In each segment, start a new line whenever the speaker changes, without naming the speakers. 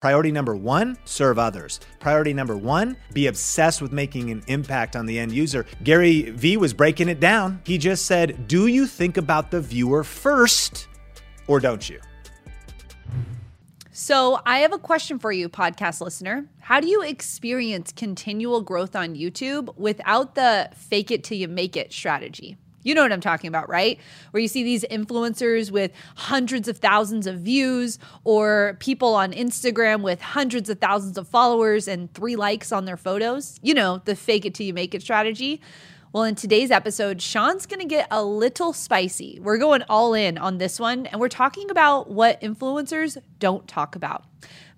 Priority number one, serve others. Priority number one, be obsessed with making an impact on the end user. Gary Vee was breaking it down. He just said, Do you think about the viewer first or don't you?
So, I have a question for you, podcast listener. How do you experience continual growth on YouTube without the fake it till you make it strategy? You know what I'm talking about, right? Where you see these influencers with hundreds of thousands of views or people on Instagram with hundreds of thousands of followers and three likes on their photos. You know, the fake it till you make it strategy. Well, in today's episode, Sean's going to get a little spicy. We're going all in on this one, and we're talking about what influencers don't talk about.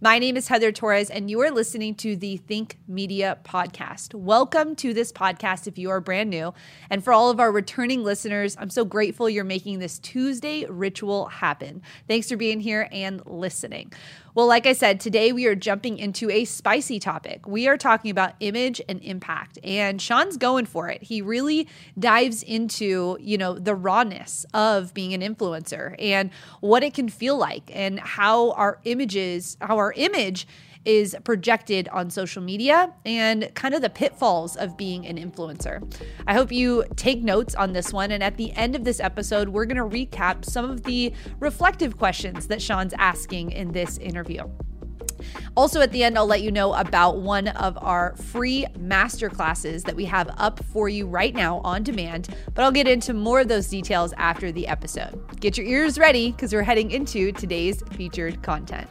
My name is Heather Torres, and you are listening to the Think Media podcast. Welcome to this podcast if you are brand new. And for all of our returning listeners, I'm so grateful you're making this Tuesday ritual happen. Thanks for being here and listening. Well, like I said, today we are jumping into a spicy topic. We are talking about image and impact, and Sean's going for it. He really dives into, you know, the rawness of being an influencer and what it can feel like and how our images, how our image is projected on social media and kind of the pitfalls of being an influencer. I hope you take notes on this one. And at the end of this episode, we're going to recap some of the reflective questions that Sean's asking in this interview. Also, at the end, I'll let you know about one of our free master classes that we have up for you right now on demand, but I'll get into more of those details after the episode. Get your ears ready because we're heading into today's featured content.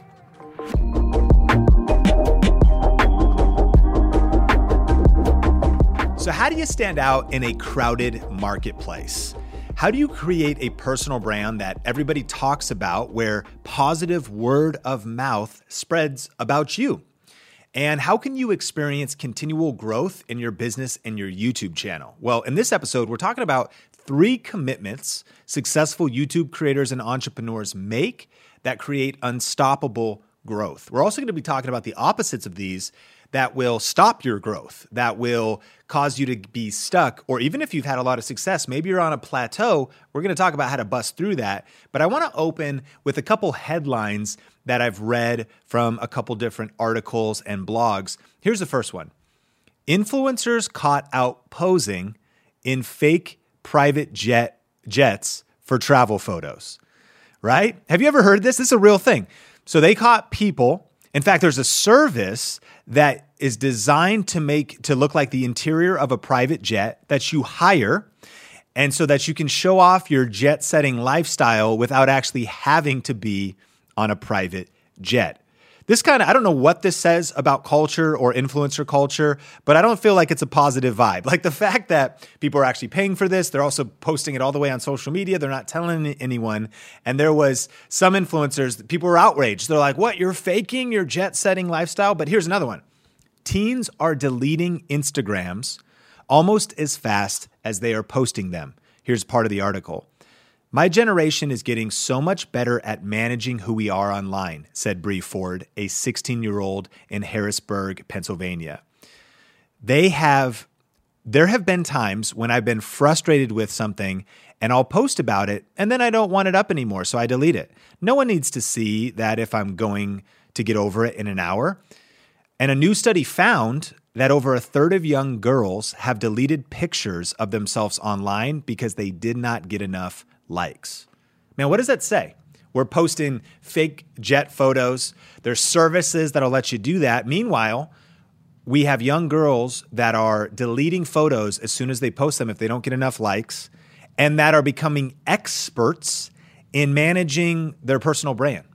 So, how do you stand out in a crowded marketplace? How do you create a personal brand that everybody talks about where positive word of mouth spreads about you? And how can you experience continual growth in your business and your YouTube channel? Well, in this episode, we're talking about three commitments successful YouTube creators and entrepreneurs make that create unstoppable growth. We're also going to be talking about the opposites of these that will stop your growth, that will cause you to be stuck, or even if you've had a lot of success, maybe you're on a plateau. We're going to talk about how to bust through that. But I want to open with a couple headlines that I've read from a couple different articles and blogs. Here's the first one Influencers caught out posing in fake private jet jets for travel photos. Right? Have you ever heard this? This is a real thing. So they caught people. In fact, there's a service that is designed to make to look like the interior of a private jet that you hire and so that you can show off your jet setting lifestyle without actually having to be on a private jet. This kind of, I don't know what this says about culture or influencer culture, but I don't feel like it's a positive vibe. Like the fact that people are actually paying for this, they're also posting it all the way on social media, they're not telling anyone. And there was some influencers, people were outraged. They're like, what, you're faking your jet setting lifestyle? But here's another one teens are deleting Instagrams almost as fast as they are posting them. Here's part of the article. My generation is getting so much better at managing who we are online, said Bree Ford, a 16 year old in Harrisburg, Pennsylvania. They have, there have been times when I've been frustrated with something and I'll post about it and then I don't want it up anymore, so I delete it. No one needs to see that if I'm going to get over it in an hour. And a new study found that over a third of young girls have deleted pictures of themselves online because they did not get enough likes. Man, what does that say? We're posting fake jet photos. There's services that'll let you do that. Meanwhile, we have young girls that are deleting photos as soon as they post them if they don't get enough likes, and that are becoming experts in managing their personal brand.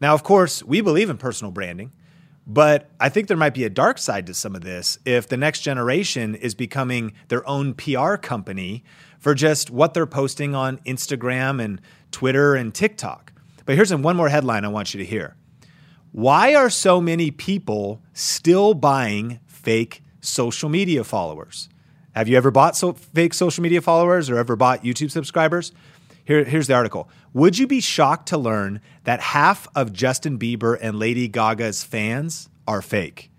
Now, of course, we believe in personal branding, but I think there might be a dark side to some of this if the next generation is becoming their own PR company for just what they're posting on Instagram and Twitter and TikTok. But here's one more headline I want you to hear. Why are so many people still buying fake social media followers? Have you ever bought so fake social media followers or ever bought YouTube subscribers? Here, here's the article. Would you be shocked to learn that half of Justin Bieber and Lady Gaga's fans are fake?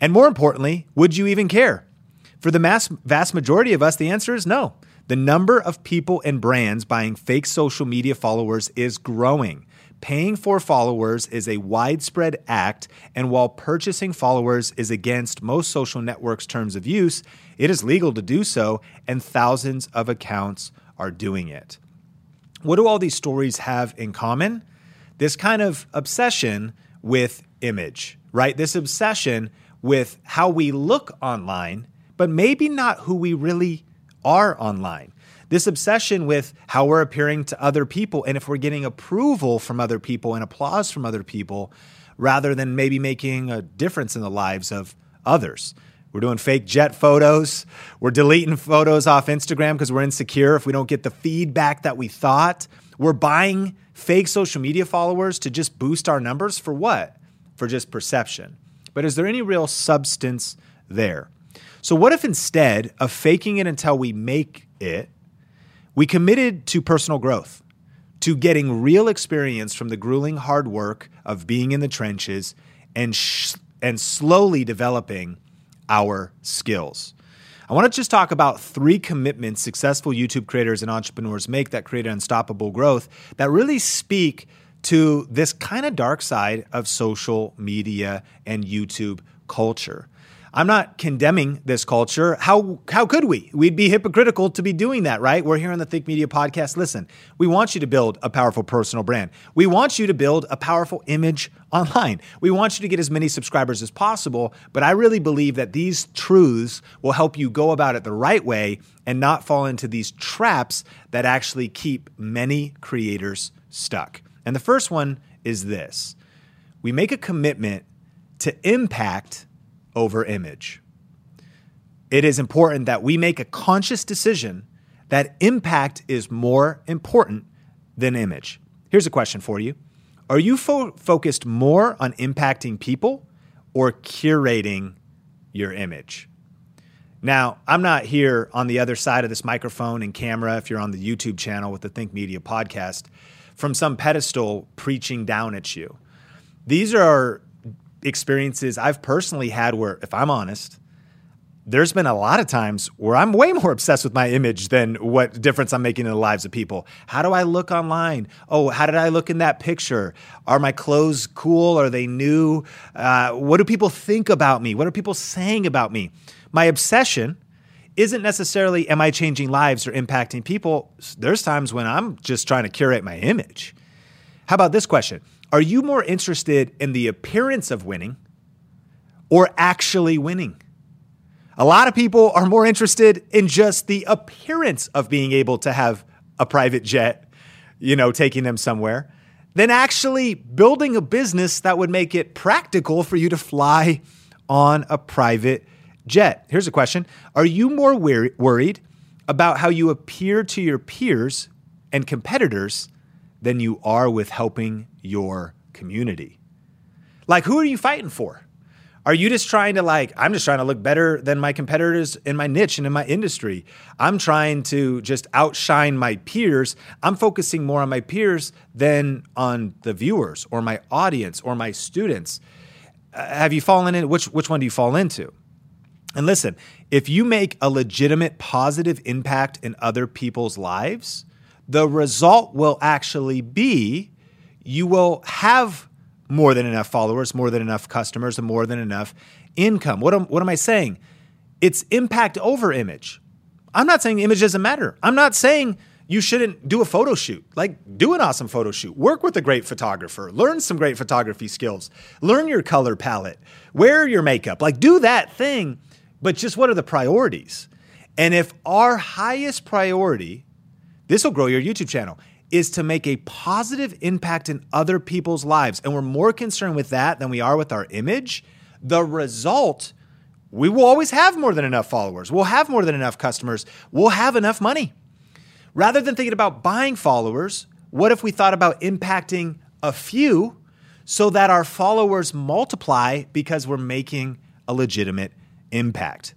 And more importantly, would you even care? For the mass, vast majority of us, the answer is no. The number of people and brands buying fake social media followers is growing. paying for followers is a widespread act, and while purchasing followers is against most social networks' terms of use, it is legal to do so, and thousands of accounts are doing it. What do all these stories have in common? This kind of obsession with image, right? This obsession with how we look online, but maybe not who we really are online. This obsession with how we're appearing to other people and if we're getting approval from other people and applause from other people rather than maybe making a difference in the lives of others. We're doing fake jet photos. We're deleting photos off Instagram because we're insecure if we don't get the feedback that we thought. We're buying fake social media followers to just boost our numbers for what? For just perception. But is there any real substance there? So, what if instead of faking it until we make it, we committed to personal growth, to getting real experience from the grueling hard work of being in the trenches and, sh- and slowly developing our skills? I want to just talk about three commitments successful YouTube creators and entrepreneurs make that create unstoppable growth that really speak to this kind of dark side of social media and YouTube culture. I'm not condemning this culture. How how could we? We'd be hypocritical to be doing that, right? We're here on the Think Media podcast. Listen, we want you to build a powerful personal brand. We want you to build a powerful image online. We want you to get as many subscribers as possible, but I really believe that these truths will help you go about it the right way and not fall into these traps that actually keep many creators stuck. And the first one is this. We make a commitment to impact over image. It is important that we make a conscious decision that impact is more important than image. Here's a question for you Are you fo- focused more on impacting people or curating your image? Now, I'm not here on the other side of this microphone and camera, if you're on the YouTube channel with the Think Media podcast, from some pedestal preaching down at you. These are experiences I've personally had where, if I'm honest, there's been a lot of times where I'm way more obsessed with my image than what difference I'm making in the lives of people. How do I look online? Oh, how did I look in that picture? Are my clothes cool? Are they new? Uh, what do people think about me? What are people saying about me? My obsession isn't necessarily am I changing lives or impacting people. There's times when I'm just trying to curate my image. How about this question? Are you more interested in the appearance of winning or actually winning? A lot of people are more interested in just the appearance of being able to have a private jet, you know, taking them somewhere, than actually building a business that would make it practical for you to fly on a private jet. Here's a question Are you more wor- worried about how you appear to your peers and competitors than you are with helping your community. Like, who are you fighting for? Are you just trying to, like, I'm just trying to look better than my competitors in my niche and in my industry? I'm trying to just outshine my peers. I'm focusing more on my peers than on the viewers or my audience or my students. Uh, have you fallen in? Which, which one do you fall into? And listen, if you make a legitimate positive impact in other people's lives, the result will actually be you will have more than enough followers, more than enough customers, and more than enough income. What am, what am I saying? It's impact over image. I'm not saying image doesn't matter. I'm not saying you shouldn't do a photo shoot. Like, do an awesome photo shoot. Work with a great photographer. Learn some great photography skills. Learn your color palette. Wear your makeup. Like, do that thing. But just what are the priorities? And if our highest priority this will grow your YouTube channel, is to make a positive impact in other people's lives. And we're more concerned with that than we are with our image. The result, we will always have more than enough followers. We'll have more than enough customers. We'll have enough money. Rather than thinking about buying followers, what if we thought about impacting a few so that our followers multiply because we're making a legitimate impact?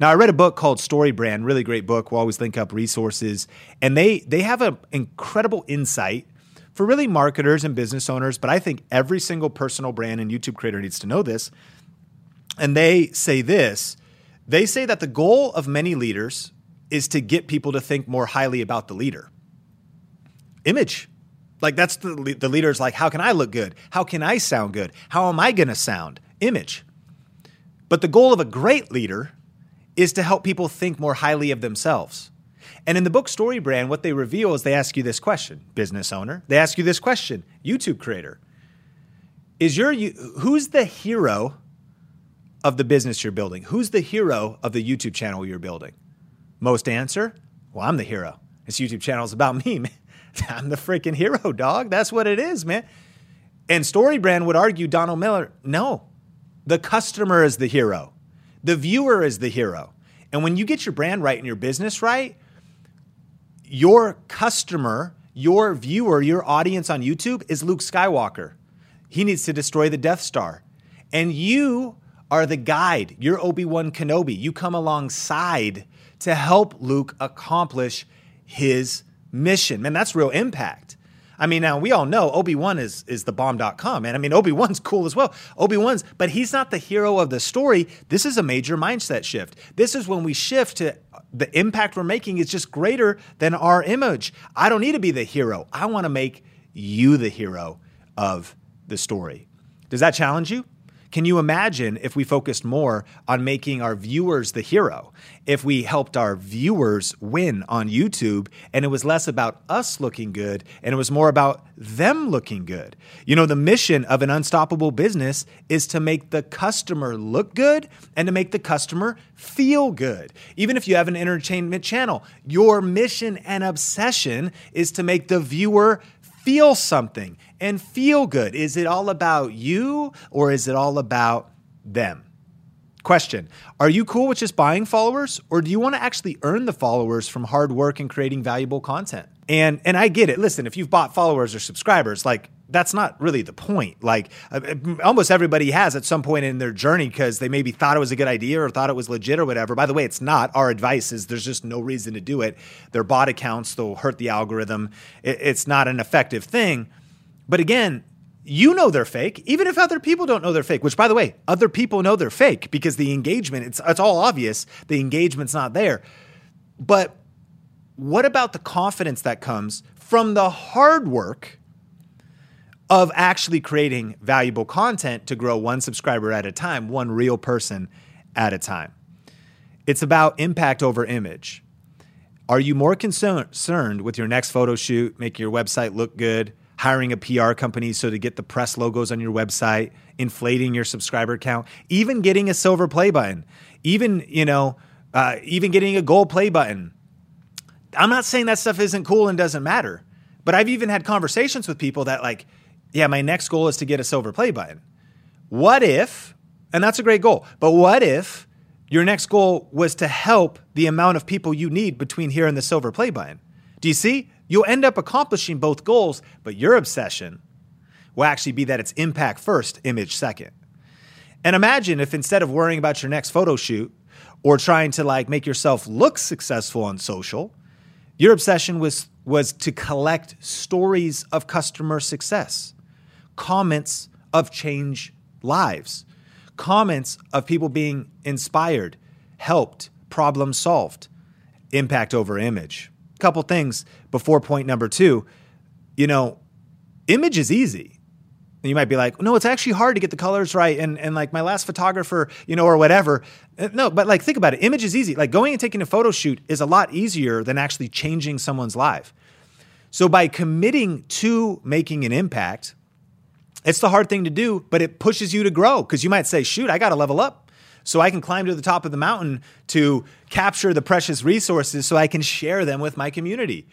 Now, I read a book called Story Brand, really great book. We'll always link up resources, and they they have an incredible insight for really marketers and business owners. But I think every single personal brand and YouTube creator needs to know this. And they say this: they say that the goal of many leaders is to get people to think more highly about the leader. Image. Like that's the the leader's like, how can I look good? How can I sound good? How am I going to sound? Image. But the goal of a great leader is to help people think more highly of themselves. And in the book Story Brand, what they reveal is they ask you this question, business owner. They ask you this question, YouTube creator. Is your who's the hero of the business you're building? Who's the hero of the YouTube channel you're building? Most answer, well, I'm the hero. This YouTube channel is about me, man. I'm the freaking hero, dog. That's what it is, man. And StoryBrand would argue, Donald Miller, no, the customer is the hero, the viewer is the hero. And when you get your brand right and your business right, your customer, your viewer, your audience on YouTube is Luke Skywalker. He needs to destroy the Death Star. And you are the guide. You're Obi Wan Kenobi. You come alongside to help Luke accomplish his mission. Man, that's real impact. I mean, now we all know Obi Wan is is the bomb.com, man. I mean, Obi Wan's cool as well. Obi Wan's, but he's not the hero of the story. This is a major mindset shift. This is when we shift to uh, the impact we're making is just greater than our image. I don't need to be the hero. I want to make you the hero of the story. Does that challenge you? Can you imagine if we focused more on making our viewers the hero? If we helped our viewers win on YouTube and it was less about us looking good and it was more about them looking good? You know, the mission of an unstoppable business is to make the customer look good and to make the customer feel good. Even if you have an entertainment channel, your mission and obsession is to make the viewer feel something and feel good. Is it all about you or is it all about them? Question Are you cool with just buying followers or do you want to actually earn the followers from hard work and creating valuable content? And and I get it. Listen, if you've bought followers or subscribers, like that's not really the point. Like uh, almost everybody has at some point in their journey because they maybe thought it was a good idea or thought it was legit or whatever. By the way, it's not. Our advice is there's just no reason to do it. They're bot accounts, they'll hurt the algorithm. It's not an effective thing. But again, you know they're fake, even if other people don't know they're fake, which by the way, other people know they're fake because the engagement, it's, it's all obvious. The engagement's not there. But what about the confidence that comes from the hard work of actually creating valuable content to grow one subscriber at a time, one real person at a time? It's about impact over image. Are you more concerned with your next photo shoot, making your website look good, hiring a PR company so to get the press logos on your website, inflating your subscriber count, even getting a silver play button, even, you know, uh, even getting a gold play button. I'm not saying that stuff isn't cool and doesn't matter, but I've even had conversations with people that like, yeah, my next goal is to get a silver play button. What if, and that's a great goal, but what if your next goal was to help the amount of people you need between here and the silver play button? Do you see? You'll end up accomplishing both goals, but your obsession will actually be that it's impact first, image second. And imagine if instead of worrying about your next photo shoot or trying to like make yourself look successful on social, your obsession was was to collect stories of customer success, comments of change lives, comments of people being inspired, helped, problem solved, impact over image couple things before point number two. You know, image is easy. You might be like, no, it's actually hard to get the colors right. And, and like my last photographer, you know, or whatever. Uh, no, but like think about it. Image is easy. Like going and taking a photo shoot is a lot easier than actually changing someone's life. So by committing to making an impact, it's the hard thing to do, but it pushes you to grow because you might say, shoot, I got to level up so I can climb to the top of the mountain to capture the precious resources so I can share them with my community.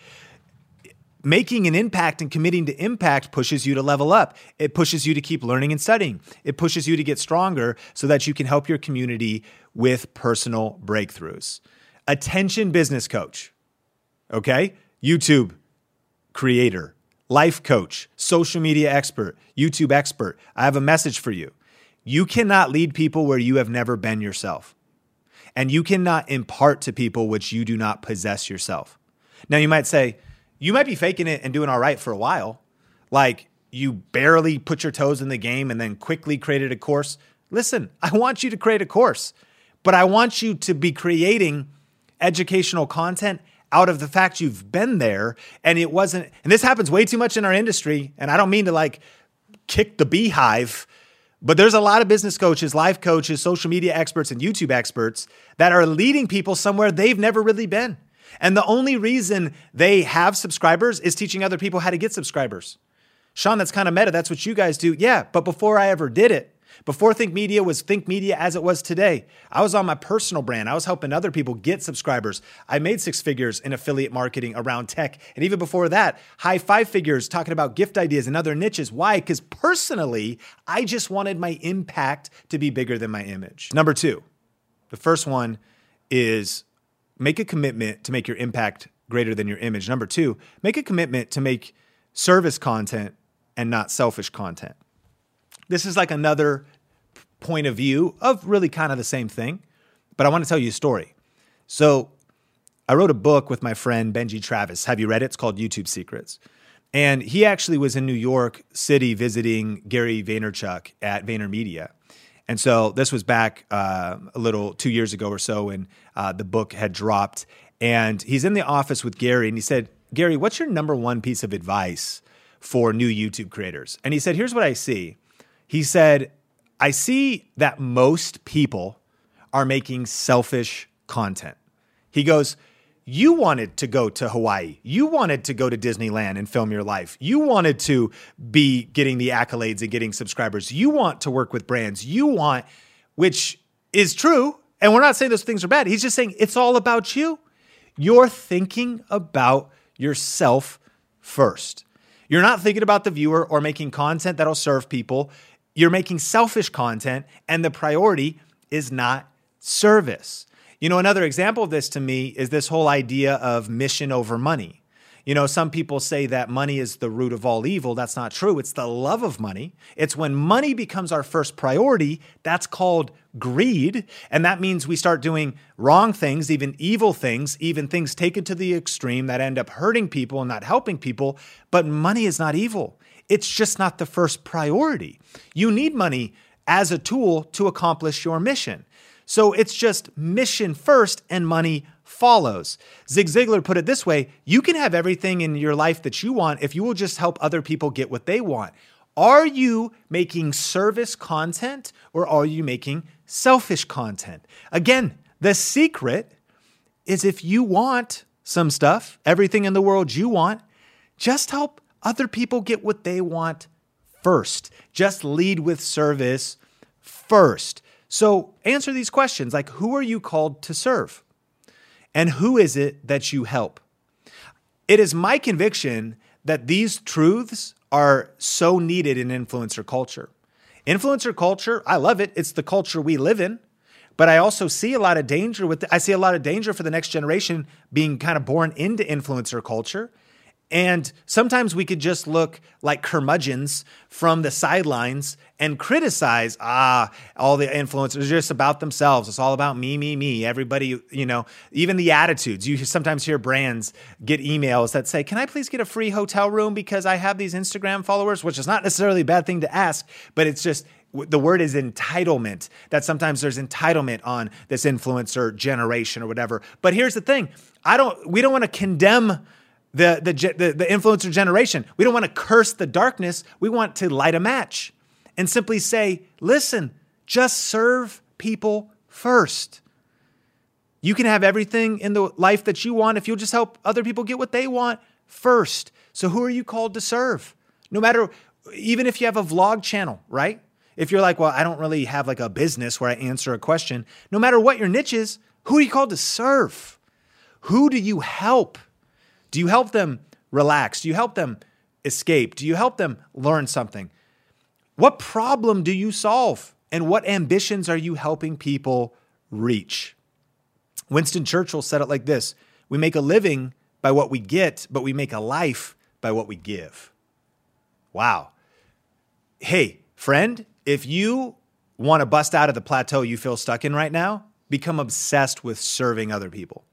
Making an impact and committing to impact pushes you to level up. It pushes you to keep learning and studying. It pushes you to get stronger so that you can help your community with personal breakthroughs. Attention business coach, okay? YouTube creator, life coach, social media expert, YouTube expert. I have a message for you. You cannot lead people where you have never been yourself. And you cannot impart to people which you do not possess yourself. Now, you might say, you might be faking it and doing all right for a while. Like you barely put your toes in the game and then quickly created a course. Listen, I want you to create a course, but I want you to be creating educational content out of the fact you've been there and it wasn't and this happens way too much in our industry and I don't mean to like kick the beehive but there's a lot of business coaches, life coaches, social media experts and YouTube experts that are leading people somewhere they've never really been. And the only reason they have subscribers is teaching other people how to get subscribers. Sean, that's kind of meta. That's what you guys do. Yeah, but before I ever did it, before Think Media was Think Media as it was today, I was on my personal brand. I was helping other people get subscribers. I made six figures in affiliate marketing around tech. And even before that, high five figures talking about gift ideas and other niches. Why? Because personally, I just wanted my impact to be bigger than my image. Number two, the first one is make a commitment to make your impact greater than your image. Number two, make a commitment to make service content and not selfish content. This is like another point of view of really kind of the same thing, but I want to tell you a story. So, I wrote a book with my friend Benji Travis. Have you read it? It's called YouTube Secrets. And he actually was in New York City visiting Gary Vaynerchuk at VaynerMedia. And so this was back uh, a little two years ago or so when uh, the book had dropped. And he's in the office with Gary and he said, Gary, what's your number one piece of advice for new YouTube creators? And he said, Here's what I see. He said, I see that most people are making selfish content. He goes, you wanted to go to Hawaii. You wanted to go to Disneyland and film your life. You wanted to be getting the accolades and getting subscribers. You want to work with brands. You want, which is true. And we're not saying those things are bad. He's just saying it's all about you. You're thinking about yourself first. You're not thinking about the viewer or making content that'll serve people. You're making selfish content, and the priority is not service. You know, another example of this to me is this whole idea of mission over money. You know, some people say that money is the root of all evil. That's not true. It's the love of money. It's when money becomes our first priority, that's called greed. And that means we start doing wrong things, even evil things, even things taken to the extreme that end up hurting people and not helping people. But money is not evil, it's just not the first priority. You need money as a tool to accomplish your mission. So it's just mission first and money follows. Zig Ziglar put it this way you can have everything in your life that you want if you will just help other people get what they want. Are you making service content or are you making selfish content? Again, the secret is if you want some stuff, everything in the world you want, just help other people get what they want first. Just lead with service first. So answer these questions like who are you called to serve? And who is it that you help? It is my conviction that these truths are so needed in influencer culture. Influencer culture, I love it. It's the culture we live in. But I also see a lot of danger with I see a lot of danger for the next generation being kind of born into influencer culture and sometimes we could just look like curmudgeons from the sidelines and criticize, ah, all the influencers are just about themselves. It's all about me, me, me. Everybody, you know, even the attitudes. You sometimes hear brands get emails that say, Can I please get a free hotel room because I have these Instagram followers? Which is not necessarily a bad thing to ask, but it's just the word is entitlement that sometimes there's entitlement on this influencer generation or whatever. But here's the thing I don't, we don't want to condemn the, the, the, the influencer generation. We don't want to curse the darkness. We want to light a match and simply say, listen, just serve people first. You can have everything in the life that you want if you'll just help other people get what they want first. So, who are you called to serve? No matter, even if you have a vlog channel, right? If you're like, well, I don't really have like a business where I answer a question, no matter what your niche is, who are you called to serve? Who do you help? Do you help them relax? Do you help them escape? Do you help them learn something? What problem do you solve? And what ambitions are you helping people reach? Winston Churchill said it like this We make a living by what we get, but we make a life by what we give. Wow. Hey, friend, if you want to bust out of the plateau you feel stuck in right now, become obsessed with serving other people.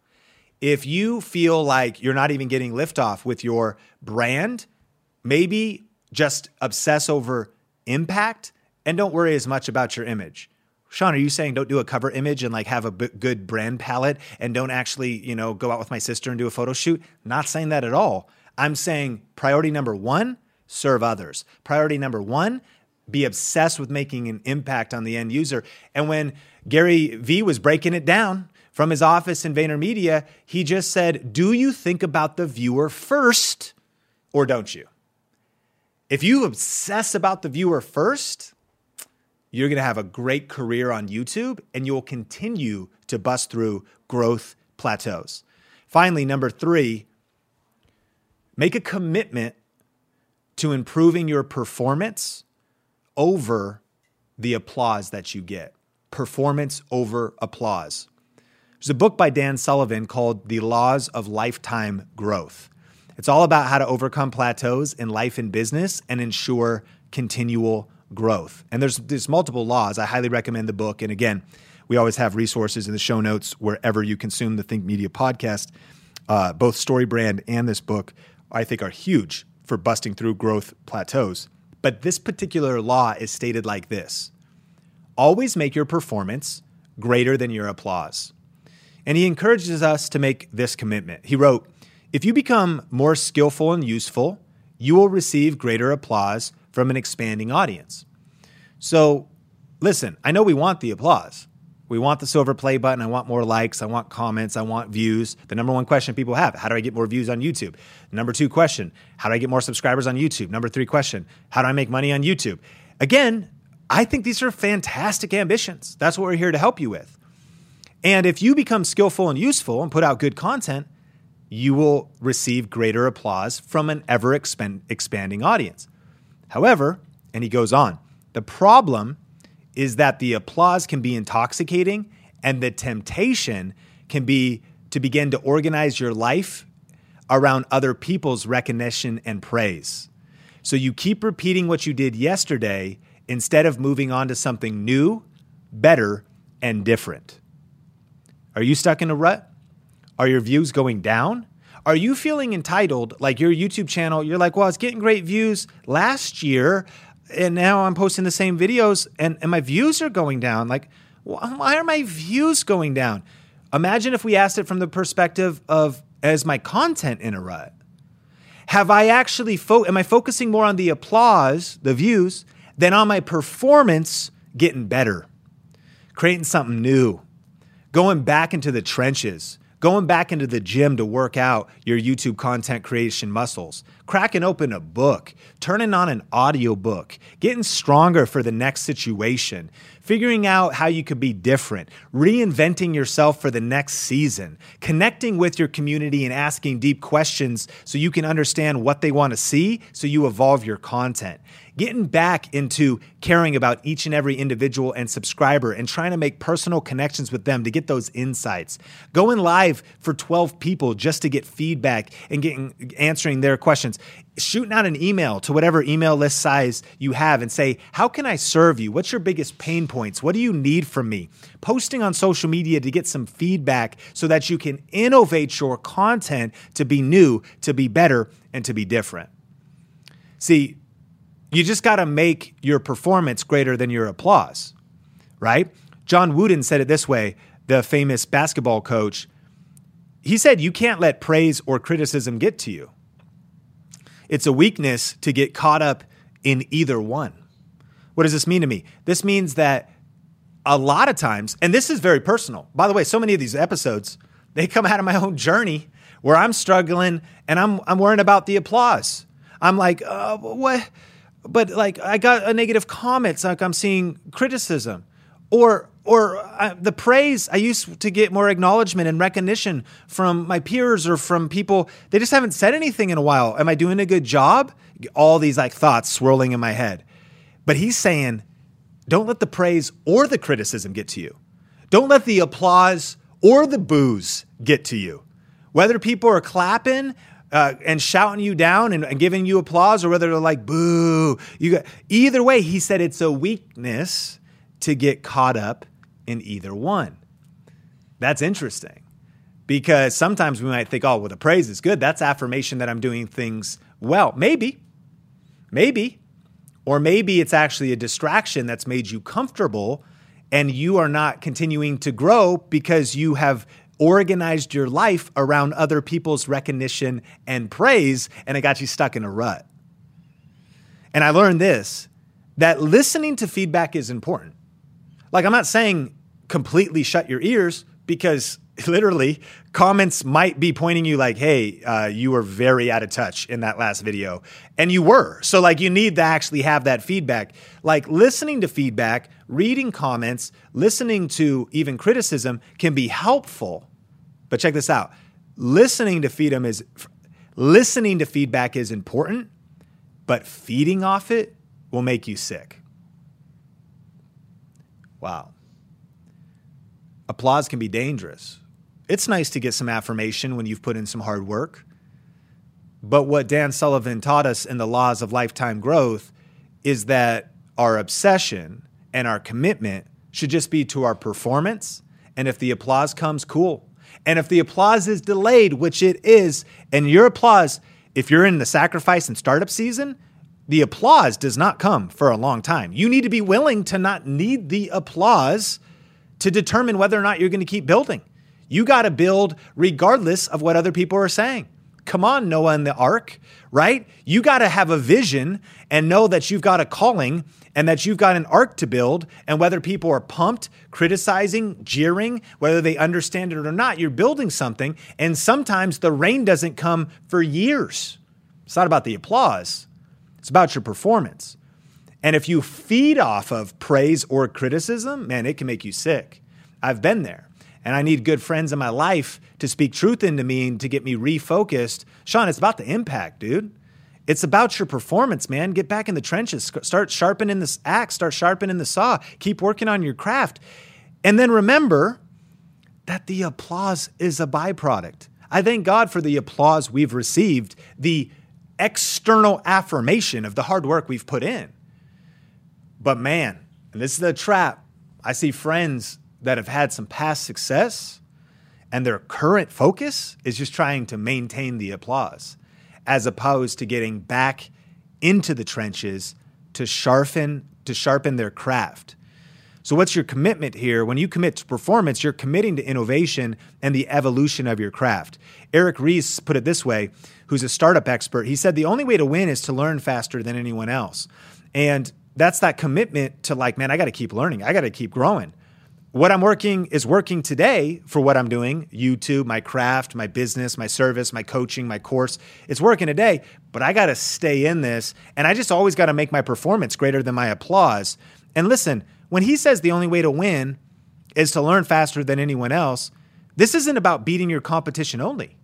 If you feel like you're not even getting liftoff with your brand, maybe just obsess over impact and don't worry as much about your image. Sean, are you saying don't do a cover image and like have a b- good brand palette and don't actually, you know, go out with my sister and do a photo shoot? Not saying that at all. I'm saying priority number one, serve others. Priority number one, be obsessed with making an impact on the end user. And when Gary Vee was breaking it down from his office in VaynerMedia, he just said, Do you think about the viewer first or don't you? If you obsess about the viewer first, you're going to have a great career on YouTube and you'll continue to bust through growth plateaus. Finally, number three, make a commitment to improving your performance over the applause that you get. Performance over applause. There's a book by Dan Sullivan called The Laws of Lifetime Growth. It's all about how to overcome plateaus in life and business and ensure continual growth. And there's there's multiple laws. I highly recommend the book. And again, we always have resources in the show notes wherever you consume the Think Media podcast. Uh, both StoryBrand and this book, I think, are huge for busting through growth plateaus. But this particular law is stated like this always make your performance greater than your applause. And he encourages us to make this commitment. He wrote, If you become more skillful and useful, you will receive greater applause from an expanding audience. So, listen, I know we want the applause. We want the silver play button. I want more likes. I want comments. I want views. The number one question people have how do I get more views on YouTube? Number two question how do I get more subscribers on YouTube? Number three question how do I make money on YouTube? Again, I think these are fantastic ambitions. That's what we're here to help you with. And if you become skillful and useful and put out good content, you will receive greater applause from an ever expanding audience. However, and he goes on, the problem is that the applause can be intoxicating and the temptation can be to begin to organize your life around other people's recognition and praise. So you keep repeating what you did yesterday instead of moving on to something new, better, and different. Are you stuck in a rut? Are your views going down? Are you feeling entitled, like your YouTube channel? You're like, well, it's getting great views last year, and now I'm posting the same videos, and, and my views are going down. Like, why are my views going down? Imagine if we asked it from the perspective of, as my content in a rut? Have I actually, fo- am I focusing more on the applause, the views, than on my performance getting better? Creating something new, going back into the trenches going back into the gym to work out your YouTube content creation muscles, cracking open a book, turning on an audiobook, getting stronger for the next situation, figuring out how you could be different, reinventing yourself for the next season, connecting with your community and asking deep questions so you can understand what they want to see so you evolve your content. Getting back into caring about each and every individual and subscriber and trying to make personal connections with them to get those insights. Going live for 12 people just to get feedback and getting answering their questions shooting out an email to whatever email list size you have and say, How can I serve you? What's your biggest pain points? What do you need from me? Posting on social media to get some feedback so that you can innovate your content to be new, to be better, and to be different. See, you just got to make your performance greater than your applause, right? John Wooden said it this way the famous basketball coach. He said, You can't let praise or criticism get to you. It's a weakness to get caught up in either one. What does this mean to me? This means that a lot of times, and this is very personal. By the way, so many of these episodes, they come out of my own journey where I'm struggling and I'm I'm worrying about the applause. I'm like, uh, what? But like, I got a negative comments. Like I'm seeing criticism, or or uh, the praise i used to get more acknowledgement and recognition from my peers or from people. They just haven't said anything in a while. Am i doing a good job? All these like thoughts swirling in my head. But he's saying don't let the praise or the criticism get to you. Don't let the applause or the boos get to you. Whether people are clapping uh, and shouting you down and, and, giving you applause or whether they're like boo you got either way he said it's a weakness to get caught up in either one. That's interesting because sometimes we might think, oh, well, the praise is good. That's affirmation that I'm doing things well. Maybe, maybe. Or maybe it's actually a distraction that's made you comfortable and you are not continuing to grow because you have organized your life around other people's recognition and praise, and it got you stuck in a rut. And I learned this that listening to feedback is important. Like, I'm not saying completely shut your ears because literally comments might be pointing you like hey uh, you were very out of touch in that last video. And you were. So like you need to actually have that feedback. Like listening to feedback reading comments listening to even criticism can be helpful. But check this out. Listening to feedback is listening to feedback is important but feeding off it will make you sick. Wow. Applause can be dangerous it's nice to get some affirmation when you've put in some hard work. But what Dan Sullivan taught us in the laws of lifetime growth is that our obsession and our commitment should just be to our performance. And if the applause comes, cool. And if the applause is delayed, which it is, and your applause, if you're in the sacrifice and startup season, the applause does not come for a long time. You need to be willing to not need the applause to determine whether or not you're going to keep building. You got to build regardless of what other people are saying. Come on, Noah and the ark, right? You got to have a vision and know that you've got a calling and that you've got an ark to build. And whether people are pumped, criticizing, jeering, whether they understand it or not, you're building something. And sometimes the rain doesn't come for years. It's not about the applause, it's about your performance. And if you feed off of praise or criticism, man, it can make you sick. I've been there and I need good friends in my life to speak truth into me and to get me refocused. Sean, it's about the impact, dude. It's about your performance, man. Get back in the trenches. Start sharpening this axe, start sharpening the saw. Keep working on your craft. And then remember that the applause is a byproduct. I thank God for the applause we've received, the external affirmation of the hard work we've put in. But man, and this is the trap. I see friends that have had some past success and their current focus is just trying to maintain the applause as opposed to getting back into the trenches to sharpen to sharpen their craft. So what's your commitment here? When you commit to performance, you're committing to innovation and the evolution of your craft. Eric Ries put it this way, who's a startup expert. He said the only way to win is to learn faster than anyone else. And that's that commitment to like, man, I got to keep learning. I got to keep growing what I'm working is working today for what I'm doing YouTube, my craft, my business, my service, my coaching, my course. It's working today, but I got to stay in this. And I just always got to make my performance greater than my applause. And listen, when he says the only way to win is to learn faster than anyone else, this isn't about beating your competition only.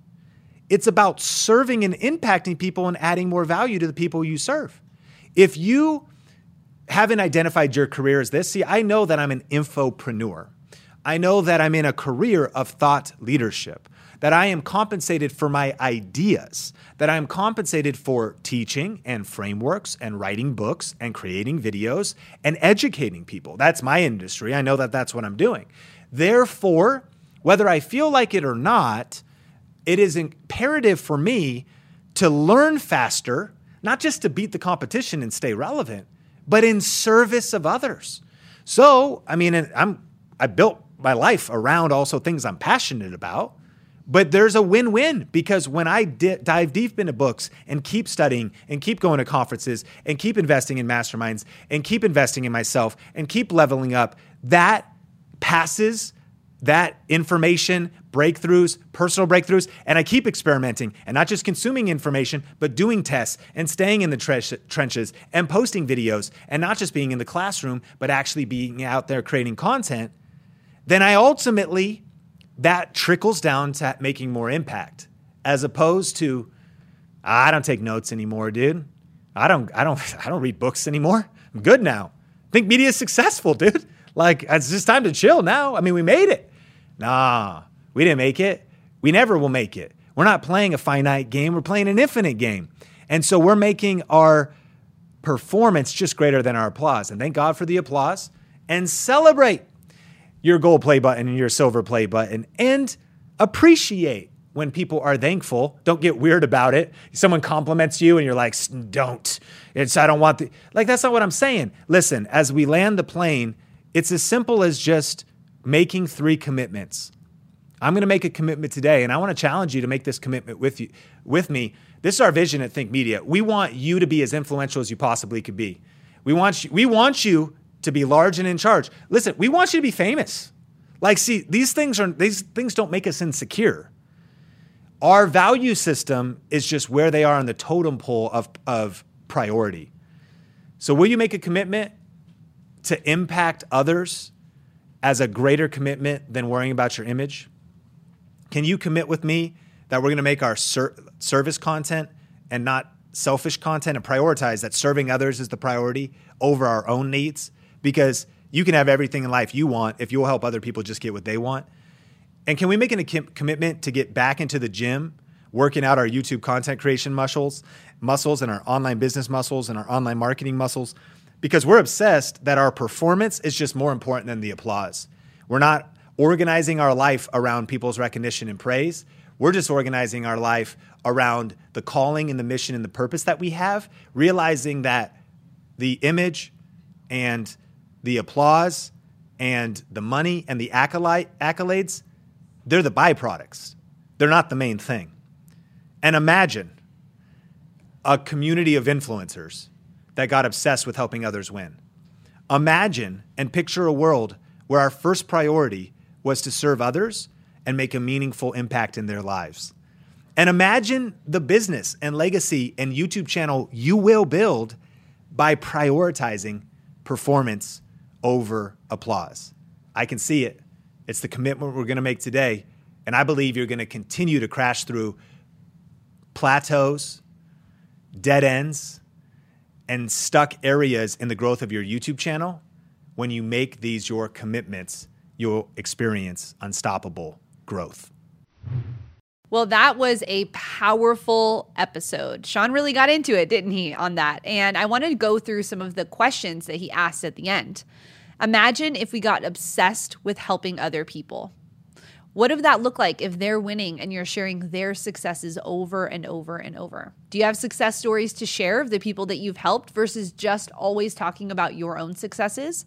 It's about serving and impacting people and adding more value to the people you serve. If you haven't identified your career as this, see, I know that I'm an infopreneur. I know that I'm in a career of thought leadership, that I am compensated for my ideas, that I am compensated for teaching and frameworks and writing books and creating videos and educating people. That's my industry. I know that that's what I'm doing. Therefore, whether I feel like it or not, it is imperative for me to learn faster, not just to beat the competition and stay relevant, but in service of others. So, I mean, I'm I built my life around also things I'm passionate about. But there's a win win because when I di- dive deep into books and keep studying and keep going to conferences and keep investing in masterminds and keep investing in myself and keep leveling up, that passes that information, breakthroughs, personal breakthroughs, and I keep experimenting and not just consuming information, but doing tests and staying in the tre- trenches and posting videos and not just being in the classroom, but actually being out there creating content, then I ultimately, that trickles down to making more impact as opposed to, I don't take notes anymore, dude. I don't, I don't, I don't read books anymore. I'm good now. Think media is successful, dude. Like, it's just time to chill now. I mean, we made it. Nah, we didn't make it. We never will make it. We're not playing a finite game, we're playing an infinite game. And so we're making our performance just greater than our applause. And thank God for the applause and celebrate your gold play button and your silver play button and appreciate when people are thankful. Don't get weird about it. Someone compliments you and you're like, don't. It's, I don't want the, like, that's not what I'm saying. Listen, as we land the plane, It's as simple as just making three commitments. I'm going to make a commitment today, and I want to challenge you to make this commitment with you, with me. This is our vision at Think Media. We want you to be as influential as you possibly could be. We want you, we want you to be large and in charge. Listen, we want you to be famous. Like, see, these things are these things don't make us insecure. Our value system is just where they are on the totem pole of, of priority. So, will you make a commitment to impact others as a greater commitment than worrying about your image? Can you commit with me that we're going to make our ser- service content and not selfish content and prioritize that serving others is the priority over our own needs? Because you can have everything in life you want if you'll help other people just get what they want. And can we make a com- commitment to get back into the gym, working out our YouTube content creation muscles, muscles and our online business muscles and our online marketing muscles? Because we're obsessed that our performance is just more important than the applause. We're not organizing our life around people's recognition and praise. We're just organizing our life around the calling and the mission and the purpose that we have, realizing that the image and the applause and the money and the accolades, they're the byproducts. They're not the main thing. And imagine a community of influencers that got obsessed with helping others win. Imagine and picture a world where our first priority was to serve others and make a meaningful impact in their lives. And imagine the business and legacy and YouTube channel you will build by prioritizing performance over applause. I can see it. It's the commitment we're going to make today. And I believe you're going to continue to crash through plateaus, dead ends, and stuck areas in the growth of your YouTube channel. When you make these your commitments, you'll experience unstoppable growth.
Well, that was a powerful episode. Sean really got into it, didn't he, on that? And I wanted to go through some of the questions that he asked at the end. Imagine if we got obsessed with helping other people. What would that look like if they're winning and you're sharing their successes over and over and over? Do you have success stories to share of the people that you've helped versus just always talking about your own successes?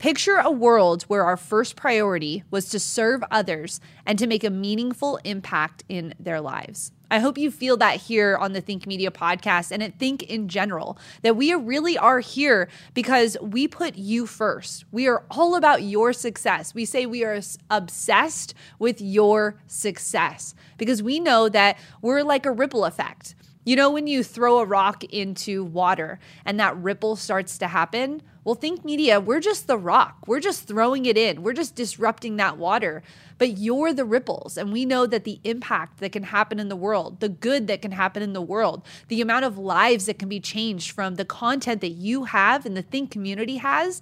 Picture a world where our first priority was to serve others and to make a meaningful impact in their lives. I hope you feel that here on the Think Media podcast and at Think in general, that we really are here because we put you first. We are all about your success. We say we are obsessed with your success because we know that we're like a ripple effect. You know, when you throw a rock into water and that ripple starts to happen? Well, Think Media, we're just the rock. We're just throwing it in. We're just disrupting that water. But you're the ripples. And we know that the impact that can happen in the world, the good that can happen in the world, the amount of lives that can be changed from the content that you have and the Think community has,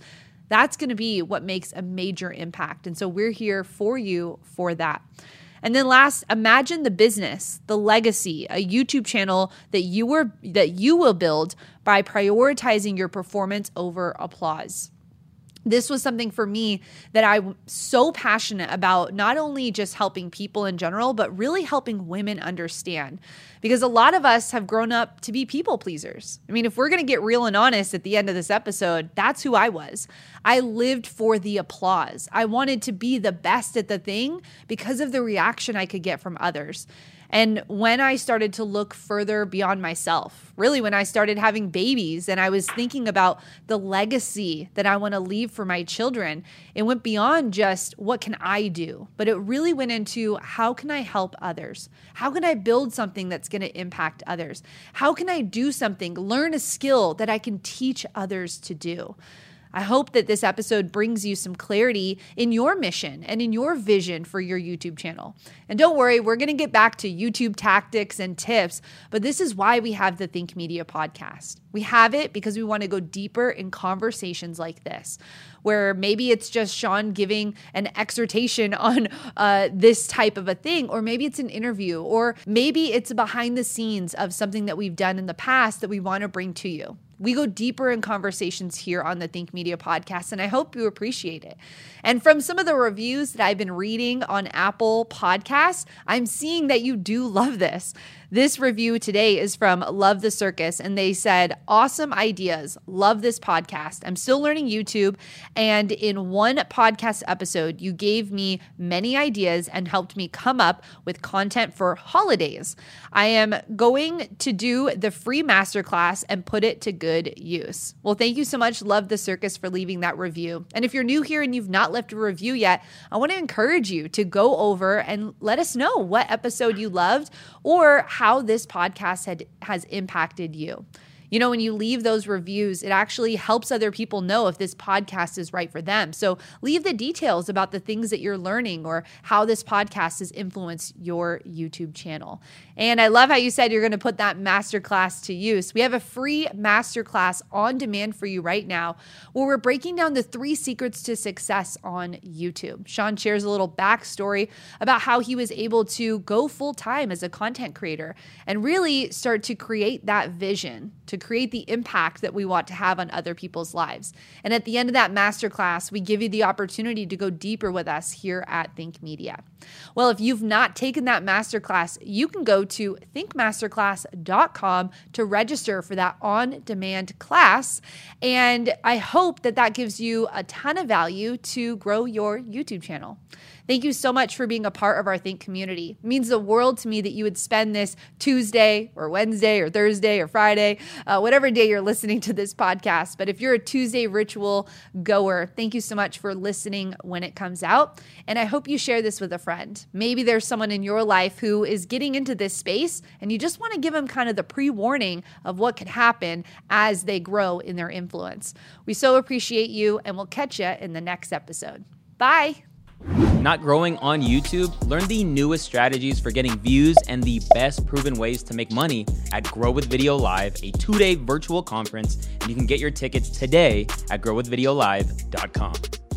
that's going to be what makes a major impact. And so we're here for you for that. And then last, imagine the business, the legacy, a YouTube channel that you were that you will build by prioritizing your performance over applause this was something for me that I'm so passionate about, not only just helping people in general, but really helping women understand. Because a lot of us have grown up to be people pleasers. I mean, if we're going to get real and honest at the end of this episode, that's who I was. I lived for the applause. I wanted to be the best at the thing because of the reaction I could get from others. And when I started to look further beyond myself, really when I started having babies and I was thinking about the legacy that I want to leave for my children, it went beyond just what can I do, but it really went into how can I help others? How can I build something that's going to impact others? How can I do something, learn a skill that I can teach others to do? I hope that this episode brings you some clarity in your mission and in your vision for your YouTube channel. And don't worry, we're going to get back to YouTube tactics and tips, but this is why we have the Think Media podcast. We have it because we want to go deeper in conversations like this, where maybe it's just Sean giving an exhortation on uh, this type of a thing, or maybe it's an interview, or maybe it's behind the scenes of something that we've done in the past that we want to bring to you. We go deeper in conversations here on the Think Media podcast, and I hope you appreciate it. And from some of the reviews that I've been reading on Apple Podcasts, I'm seeing that you do love this. This review today is from Love the Circus, and they said, Awesome ideas. Love this podcast. I'm still learning YouTube, and in one podcast episode, you gave me many ideas and helped me come up with content for holidays. I am going to do the free masterclass and put it to good use. Well, thank you so much, Love the Circus, for leaving that review. And if you're new here and you've not left a review yet, I want to encourage you to go over and let us know what episode you loved or how this podcast had, has impacted you. You know, when you leave those reviews, it actually helps other people know if this podcast is right for them. So leave the details about the things that you're learning or how this podcast has influenced your YouTube channel. And I love how you said you're going to put that masterclass to use. We have a free masterclass on demand for you right now where we're breaking down the three secrets to success on YouTube. Sean shares a little backstory about how he was able to go full time as a content creator and really start to create that vision create the impact that we want to have on other people's lives. And at the end of that masterclass, we give you the opportunity to go deeper with us here at Think Media. Well, if you've not taken that masterclass, you can go to thinkmasterclass.com to register for that on demand class. And I hope that that gives you a ton of value to grow your YouTube channel. Thank you so much for being a part of our Think community. It means the world to me that you would spend this Tuesday or Wednesday or Thursday or Friday, uh, whatever day you're listening to this podcast. But if you're a Tuesday ritual goer, thank you so much for listening when it comes out. And I hope you share this with a friend. Maybe there's someone in your life who is getting into this space and you just want to give them kind of the pre warning of what could happen as they grow in their influence. We so appreciate you, and we'll catch you in the next episode. Bye.
Not growing on YouTube? Learn the newest strategies for getting views and the best proven ways to make money at Grow with Video Live, a two day virtual conference. And you can get your tickets today at growwithvideolive.com.